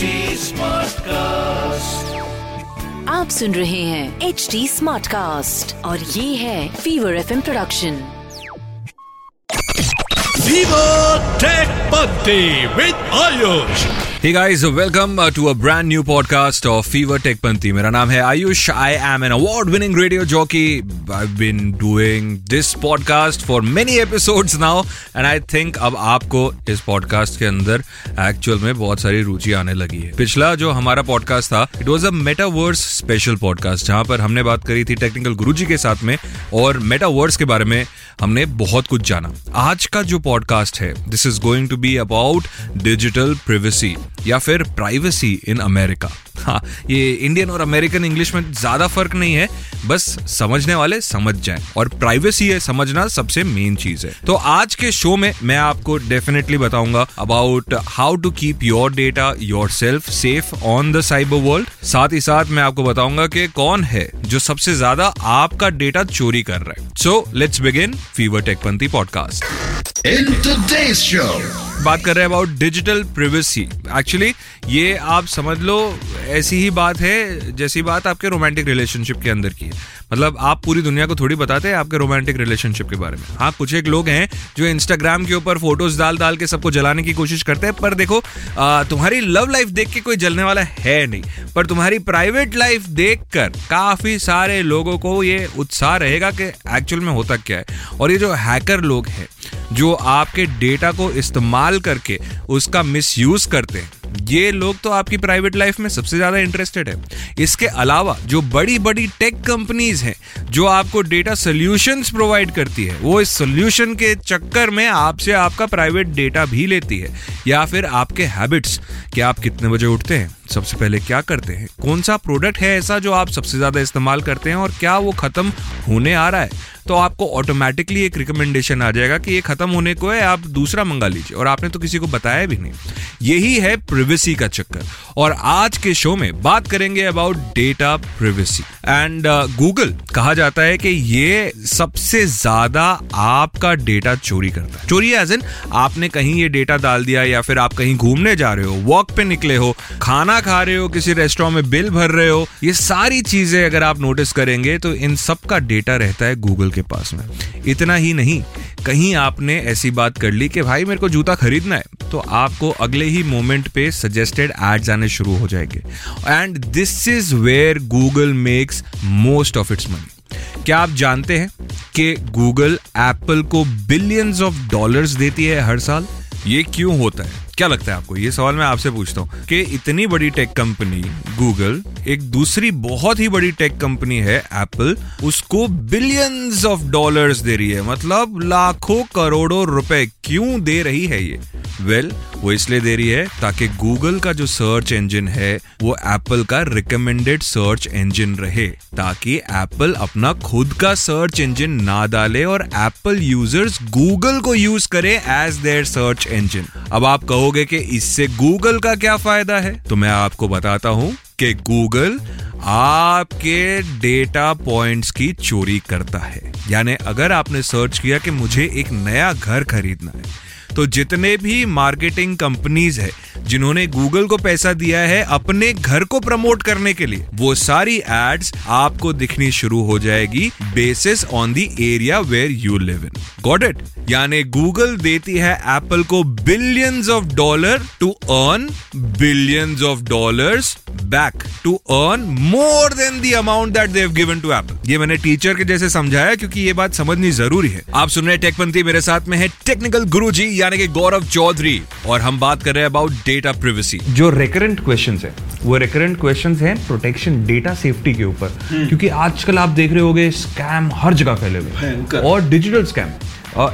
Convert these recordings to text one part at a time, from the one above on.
Smart cast आप सुन रहे हैं एच डी स्मार्ट कास्ट और ये है Fever F introduction Vivo tech पद्धति with Ayush Hey guys, welcome uh, to a brand new podcast of Fever Tech. मेरा नाम है Ayush. I am an award winning radio jockey I been doing this podcast for many episodes now and I think अब आपको इस podcast के अंदर actual में बहुत सारी रुचि आने लगी है। पिछला जो हमारा पॉडकास्ट था it was a metaverse special podcast जहाँ पर हमने बात करी थी टेक्निकल गुरुजी के साथ में और मेटावर्स के बारे में हमने बहुत कुछ जाना। आज का जो पॉडकास्ट है this is going to be about digital privacy या फिर प्राइवेसी इन अमेरिका हाँ ये इंडियन और अमेरिकन इंग्लिश में ज़्यादा फ़र्क नहीं है बस समझने वाले समझ जाएँ। और प्राइवेसी है समझना सबसे मेन चीज़ है। तो आज के शो में मैं आपको डेफिनेटली बताऊँगा about how to keep your data yourself safe on the cyber world साथ ही साथ मैं आपको बताऊँगा कि कौन है जो सबसे ज़्यादा आपका डेटा चोरी कर रहा है। So let's begin Fever Techpanthi podcast show, बात कर रहे हैं अबाउट डिजिटल प्रिवेसी एक्चुअली ये आप समझ लो ऐसी ही बात है जैसी बात आपके रोमांटिक रिलेशनशिप के अंदर की है। मतलब आप पूरी दुनिया को थोड़ी बताते हैं आपके रोमांटिक रिलेशनशिप के बारे में। हाँ कुछ एक लोग हैं जो इंस्टाग्राम के ऊपर फ़ोटोज़ डाल डाल के सबको जलाने की कोशिश करते हैं पर देखो आ, तुम्हारी लव लाइफ देख के कोई जलने वाला है नहीं पर तुम्हारी प्राइवेट लाइफ देख कर काफ़ी सारे लोगों को ये उत्साह रहेगा कि एक्चुअल में होता क्या है। और ये जो हैकर लोग हैं जो आपके डेटा को इस्तेमाल करके उसका मिसयूज करते हैं। ये लोग तो आपकी प्राइवेट लाइफ में सबसे ज़्यादा इंटरेस्टेड है। इसके अलावा जो बड़ी बड़ी टेक कंपनीज़ हैं, जो आपको डेटा सोल्यूशंस प्रोवाइड करती है, वो इस सोल्यूशन के चक्कर में आपसे आपका प्राइवेट डेटा भी लेती है। या फिर आपके हैबिट्स कि आप कितने बजे उठते हैं, सबसे पहले क्या करते हैं? कौन सा प्रोडक्ट है ऐसा जो आप सबसे ज़्यादा इस्तेमाल करते हैं और क्या वो खत्म होने आ रहा है? तो आपको ऑटोमेटिकली एक रिकमेंडेशन आ जाएगा कि ये खत्म होने को है, आप दूसरा मंगा लीजिए। और आपने तो किसी को बताया भी नहीं। यही है प्रिवेसी का चक्कर। और आज के शो में बात करेंगे about data privacy and Google कहा जाता है कि ये सबसे ज़्यादा आपका डेटा चोरी करता है। चोरी एज इन आपने कहीं ये डेटा डाल दिया या फिर आप कहीं घूमने जा रहे हो वॉक पे निकले हो, खाना खा रहे हो, किसी रेस्टोरेंट में बिल भर रहे हो, ये सारी चीज़ें अगर आप नोटिस करेंगे तो इन सब का डेटा रहता है गूगल के पास में। इतना ही नहीं, कहीं आपने ऐसी बात कर ली कि भाई मेरे को जूता खरीदना है तो आपको अगले ही मोमेंट पे सजेस्टेड एड्स आने शुरू हो जाएँगे। And this is where Google makes most of its money क्या आप जानते हैं कि गूगल एप्पल को बिलियंस ऑफ़ डॉलर्स देती है हर साल? ये क्यों होता है? क्या लगता है आपको? ये सवाल मैं आपसे पूछता हूँ कि इतनी बड़ी टेक कंपनी गूगल एक दूसरी बहुत ही बड़ी टेक कंपनी है एप्पल उसको बिलियंस ऑफ़ डॉलर्स दे रही है। मतलब लाखों करोड़ों रुपए क्यों दे रही है ये? वेल well, वो इसलिए दे रही है ताकि गूगल का जो सर्च इंजन है वो एप्पल का रिकमेंडेड सर्च इंजन रहे ताकि एप्पल अपना खुद का सर्च इंजन ना डाले और एप्पल यूज़र्स गूगल को यूज़ करे एज देयर सर्च इंजन अब आप कहोगे कि इससे गूगल का क्या फ़ायदा है? तो मैं आपको बताता हूँ कि गूगल आपके डेटा पॉइंट्स की चोरी करता है। यानी अगर आपने सर्च किया कि मुझे एक नया घर खरीदना है तो जितने भी मार्केटिंग कंपनीज़ है, जिन्होंने गूगल को पैसा दिया है अपने घर को प्रमोट करने के लिए, वो सारी एड्स आपको दिखनी शुरू हो जाएगी basis on the area where you live in got it यानी गूगल देती है एप्पल को billions of dollar to earn billions of dollars back to earn more than the amount that they've given to Apple ये मैंने teacher के जैसे समझाया क्योंकि ये बात समझनी ज़रूरी है। आप सुन रहे टेकपंथी मेरे साथ में है टेक्निकल गुरुजी यानी कि गौरव चौधरी और हम बात कर रहे हैं अबाउट डेटा प्रिवेसी जो रिकरेंट क्वेश्चंस है वो रिकरेंट क्वेश्चंस हैं प्रोटेक्शन डेटा सेफ्टी के ऊपर। क्योंकि आजकल आप देख रहे होगे स्कैम हर जगह फैले हुए और डिजिटल स्कैम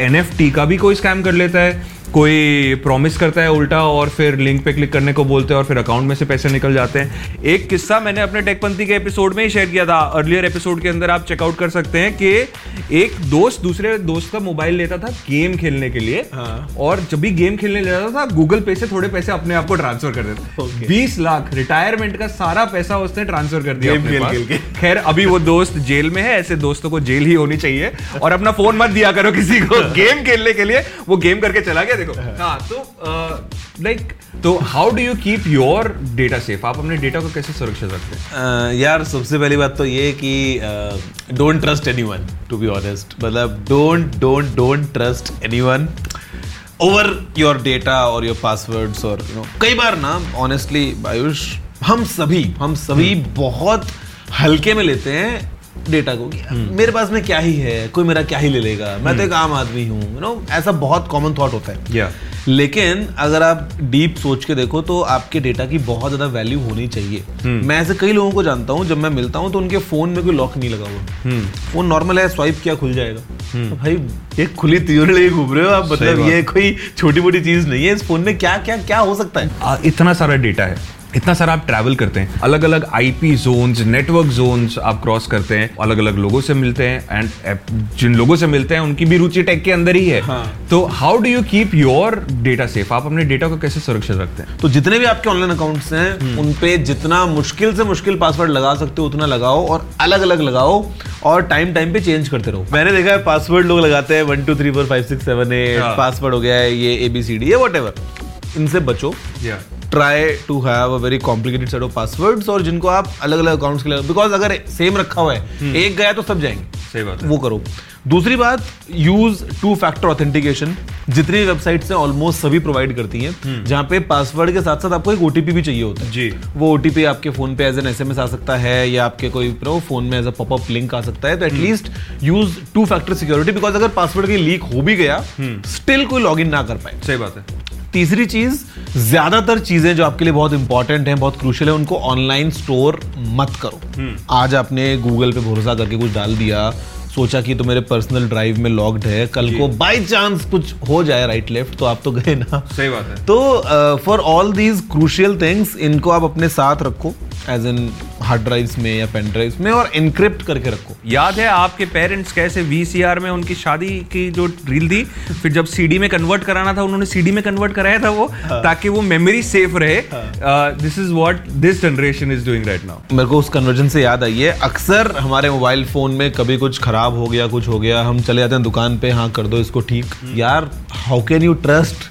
एन का भी कोई स्कैम कर लेता है कोई प्रॉमिस करता है उल्टा और फिर लिंक पे क्लिक करने को बोलते हैं और फिर अकाउंट में से पैसे निकल जाते हैं। एक किस्सा मैंने अपने टेकपंथी के एपिसोड में ही शेयर किया था। अर्लियर एपिसोड के अंदर आप चेकआउट कर सकते हैं कि एक दोस्त दूसरे दोस्त का मोबाइल लेता था गेम खेलने के लिए हाँ। और जब भी गेम खेलने लेता था गूगल पे से थोड़े पैसे अपने आप को ट्रांसफ़र कर देता Okay. बीस लाख रिटायरमेंट का सारा पैसा उसने ट्रांसफ़र कर दिया। खैर अभी वो दोस्त जेल में है ऐसे दोस्तों को जेल ही होनी चाहिए। और अपना फ़ोन मत दिया करो किसी को। गेम खेलने के लिए वो गेम करके चला गया। देखो। हाँ तो लाइक तो how do you keep your data safe आप अपने डेटा को कैसे सुरक्षित रखते हैं? यार सबसे पहली बात तो ये कि don't trust anyone to be honest मतलब don't don't don't trust anyone over your data और योर पासवर्ड्स और यू नो कई बार ना ऑनेस्टली आयुष हम सभी हम सभी बहुत हल्के में लेते हैं डेटा को मेरे पास में क्या ही है कोई मेरा क्या ही ले लेगा। मैं तो एक आम आदमी हूँ यू नो ऐसा बहुत कॉमन थॉट होता है। या लेकिन अगर आप डीप सोच के देखो तो आपके डेटा की बहुत ज़्यादा वैल्यू होनी चाहिए। मैं ऐसे कई लोगों को जानता हूँ जब मैं मिलता हूँ तो उनके फ़ोन में कोई लॉक नहीं लगा हुआ। फ़ोन नॉर्मल है स्वाइप किया खुल जाएगा। तो भाई ये खुली तिजोरी लेके घूम रहे हो आप मतलब ये कोई छोटी मोटी चीज़ नहीं है। इस फ़ोन में क्या क्या क्या हो सकता है? इतना सारा डेटा है। इतना सारा आप ट्रैवल करते हैं अलग अलग आईपी जोन्स नेटवर्क जोन्स आप क्रॉस करते हैं अलग अलग लोगों से मिलते हैं एंड जिन लोगों से मिलते हैं उनकी भी रुचि टेक के अंदर ही है। हाँ. तो how do you keep your data safe आप अपने डेटा को कैसे सुरक्षित रखते हैं? तो जितने भी आपके ऑनलाइन अकाउंट्स हैं उन पे जितना मुश्किल से मुश्किल पासवर्ड लगा सकते हो उतना लगाओ और अलग अलग लगाओ और टाइम टाइम पे चेंज करते रहो। मैंने देखा है पासवर्ड लोग लगाते हैं one two three four five six seven eight. Password हो गया है ये ए बी सी डी ये वट इनसे बचो। Try to have a very complicated set of passwords और जिनको आप अलग अलग अकाउंट्स के लिए बिकॉज़ अगर सेम रखा हुआ है एक गया तो सब जाएँगे। सही बात वो करो। दूसरी बात यूज़ टू फैक्टर ऑथेंटिकेशन जितनी वेबसाइट्स हैं ऑलमोस्ट सभी प्रोवाइड करती हैं। जहाँ पे पासवर्ड के साथ साथ आपको एक ओटीपी भी चाहिए होता है। जी। वो ओटीपी आपके फ़ोन पे एज एन एसएमएस आ सकता है या आपके कोई फ़ोन में एज अ पॉपअप लिंक आ सकता है। तो at least use two factor security because अगर पासवर्ड की लीक हो भी गया स्टिल कोई लॉग ना कर पाए। सही बात है। तीसरी चीज़ ज़्यादातर चीज़ें जो आपके लिए बहुत इंपॉर्टेंट हैं बहुत क्रूशल है उनको ऑनलाइन स्टोर मत करो। आज आपने गूगल पे भरोसा करके कुछ डाल दिया सोचा कि तो मेरे पर्सनल ड्राइव में लॉक्ड है कल को बाय चांस कुछ हो जाए राइट लेफ़्ट तो आप तो गए ना। सही बात है। तो for all these crucial things इनको आप अपने साथ रखो। एज इन हार्ड ड्राइव्स में या पेन ड्राइव्स में और इनक्रिप्ट करके रखो। याद है आपके पेरेंट्स कैसे वीसीआर में उनकी शादी की जो रील थी फिर जब सीडी में कन्वर्ट कराना था उन्होंने सीडी में कन्वर्ट कराया था वो हाँ. ताकि वो मेमोरी सेफ़ रहे। This is what this generation is doing right now मेरे को उस कन्वर्जन से याद आई है अक्सर हमारे मोबाइल फ़ोन में कभी कुछ खराब हो गया कुछ हो गया हम चले जाते हैं दुकान पे हाँ कर दो इसको ठीक। यार हाउ कैन यू ट्रस्ट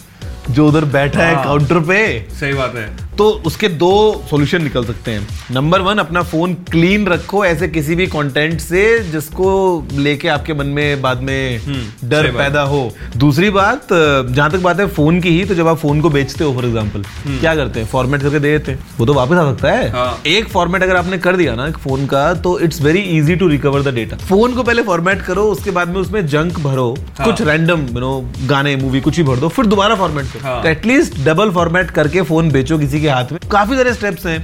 जो उधर बैठा है हाँ। काउंटर पे? सही बात है। तो उसके दो सॉल्यूशन निकल सकते हैं। नंबर वन अपना फ़ोन क्लीन रखो ऐसे किसी भी कंटेंट से जिसको लेके आपके मन में बाद में डर पैदा हो। दूसरी बात जहाँ तक बात है फ़ोन की ही तो जब आप फ़ोन को बेचते हो फॉर एग्ज़ाम्पल क्या करते हैं? फॉर्मेट करके दे देते हैं। वो तो वापस आ सकता है। हाँ। एक फॉर्मेट अगर आपने कर दिया ना फ़ोन का तो it's very easy to recover the data phone को पहले फॉर्मेट करो उसके बाद में उसमें जंक भरो कुछ रैंडम यू नो गाने मूवी कुछ ही भर दो फिर दोबारा फॉर्मेट करो। हाँ। एटलीस्ट डबल फॉर्मेट करके फ़ोन बेचो किसी के हाथ में। काफ़ी सारे स्टेप्स हैं।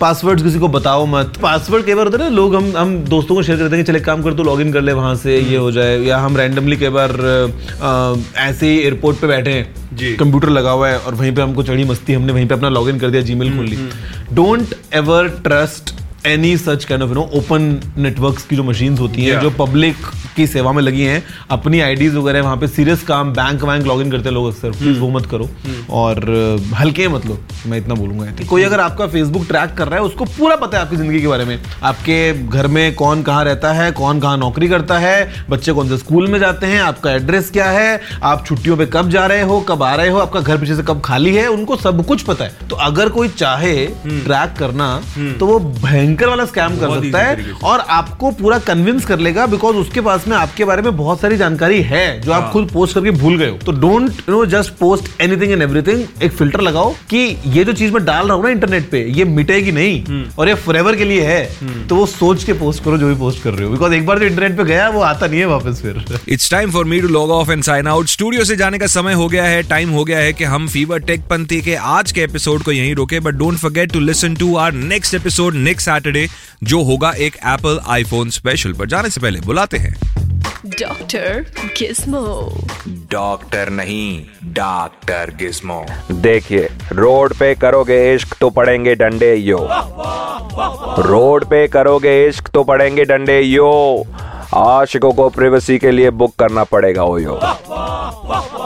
पासवर्ड किसी को बताओ मत। पासवर्ड कई बार होता है ना लोग हम हम दोस्तों को शेयर करते हैं चले काम कर तो लॉग इन कर ले वहाँ से ये हो जाए। या हम रैंडमली कई बार ऐसे ही एयरपोर्ट पे बैठे हैं। जी। कंप्यूटर लगा हुआ है और वहीं पे हमको चढ़ी मस्ती हमने वहीं पे अपना लॉग इन कर दिया जीमेल खोल ली। Don't ever trust any such kind of you know open networks की जो मशीन्स होती हैं Yeah. जो पब्लिक की सेवा में लगी हैं अपनी आईडीज वगैरह वहाँ पे सीरियस काम बैंक वैंक लॉग इन करते हैं लोग अक्सर। प्लीज़ वो मत करो। और हल्के मत लो। मैं इतना बोलूँगा think. कोई अगर आपका फेसबुक ट्रैक कर रहा है उसको पूरा पता है आपकी ज़िंदगी के बारे में। आपके घर में कौन कहाँ रहता है कौन कहाँ नौकरी करता है बच्चे कौन से स्कूल में जाते हैं आपका एड्रेस क्या है आप छुट्टियों पे कब जा रहे हो कब आ रहे हो आपका घर पीछे से कब खाली है उनको सब कुछ पता है। तो अगर कोई चाहे ट्रैक करना तो वो भयंकर वाला स्कैम कर सकता है और आपको पूरा कन्विंस कर लेगा बिकॉज़ उसके पास में आपके बारे में बहुत सारी जानकारी है जो आप हाँ। खुद पोस्ट करके भूल गए हो। तो don't you know just post anything and everything एक फ़िल्टर लगाओ कि ये जो चीज़ मैं डाल रहा हूँ ना इंटरनेट पे ये मिटेगी नहीं और ये फॉरएवर के लिए है तो वो सोच के पोस्ट करो जो भी पोस्ट कर रहे हो। बिकॉज़ एक बार जो इंटरनेट पे गया वो आता नहीं है वापस फिर। It's time for me to log off and sign out studio से जाने का समय हो गया है टाइम हो गया है कि हम फीवर टेक पंथी के आज के एपिसोड को यहीं रोके but don't forget to listen to our next episode next Saturday जो होगा एक एप्पल आईफोन स्पेशल पर जाने से पहले बुलाते हैं। डॉक्टर गिस्मो डॉक्टर नहीं डॉक्टर गिस्मो देखिए रोड पे करोगे इश्क तो पड़ेंगे डंडे यो। रोड पे करोगे इश्क तो पड़ेंगे डंडे यो। आशिकों को प्रिवेसी के लिए बुक करना पड़ेगा OYO.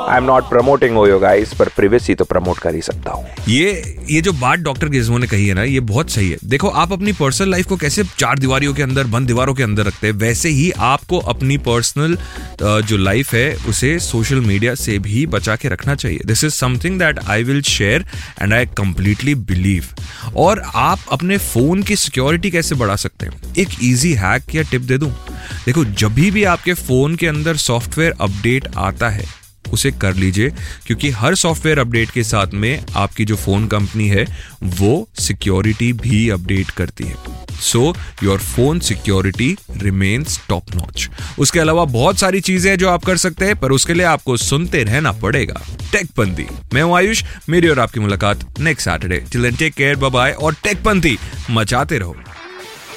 I am not promoting OYO guys पर प्रिवेसी तो प्रमोट कर ही सकता हूँ। ये ये जो बात डॉक्टर गिज्मो ने कही है ना, ये बहुत सही है। देखो, आप अपनी पर्सनल लाइफ को कैसे चार दीवारियों के अंदर, बंद दीवारों के अंदर रखते हैं, वैसे ही आपको अपनी पर्सनल जो लाइफ है, उसे सोशल मीडिया से भी बचा के रखना चाहिए। This is something that I will share and I completely believe और आप अपने फ़ोन की सिक्योरिटी कैसे बढ़ा सकते हैं? एक ईजी हैक या टिप दे दूँ? देखो, जब भी आपके फ़ोन के अंदर सॉफ्टवेयर अपडेट आता है उसे कर लीजिए, क्योंकि हर सॉफ्टवेयर अपडेट के साथ में आपकी जो फ़ोन कंपनी है, वो सिक्योरिटी भी अपडेट करती है। So your phone security remains top notch उसके अलावा बहुत सारी चीज़ें हैं जो आप कर सकते हैं, पर उसके लिए आपको सुनते रहना पड़ेगा। टेकपंथी मैं हूँ आयुष, मेरी और आपकी मुलाकात next Saturday till take care bye और टेकपंथी मचाते रहो।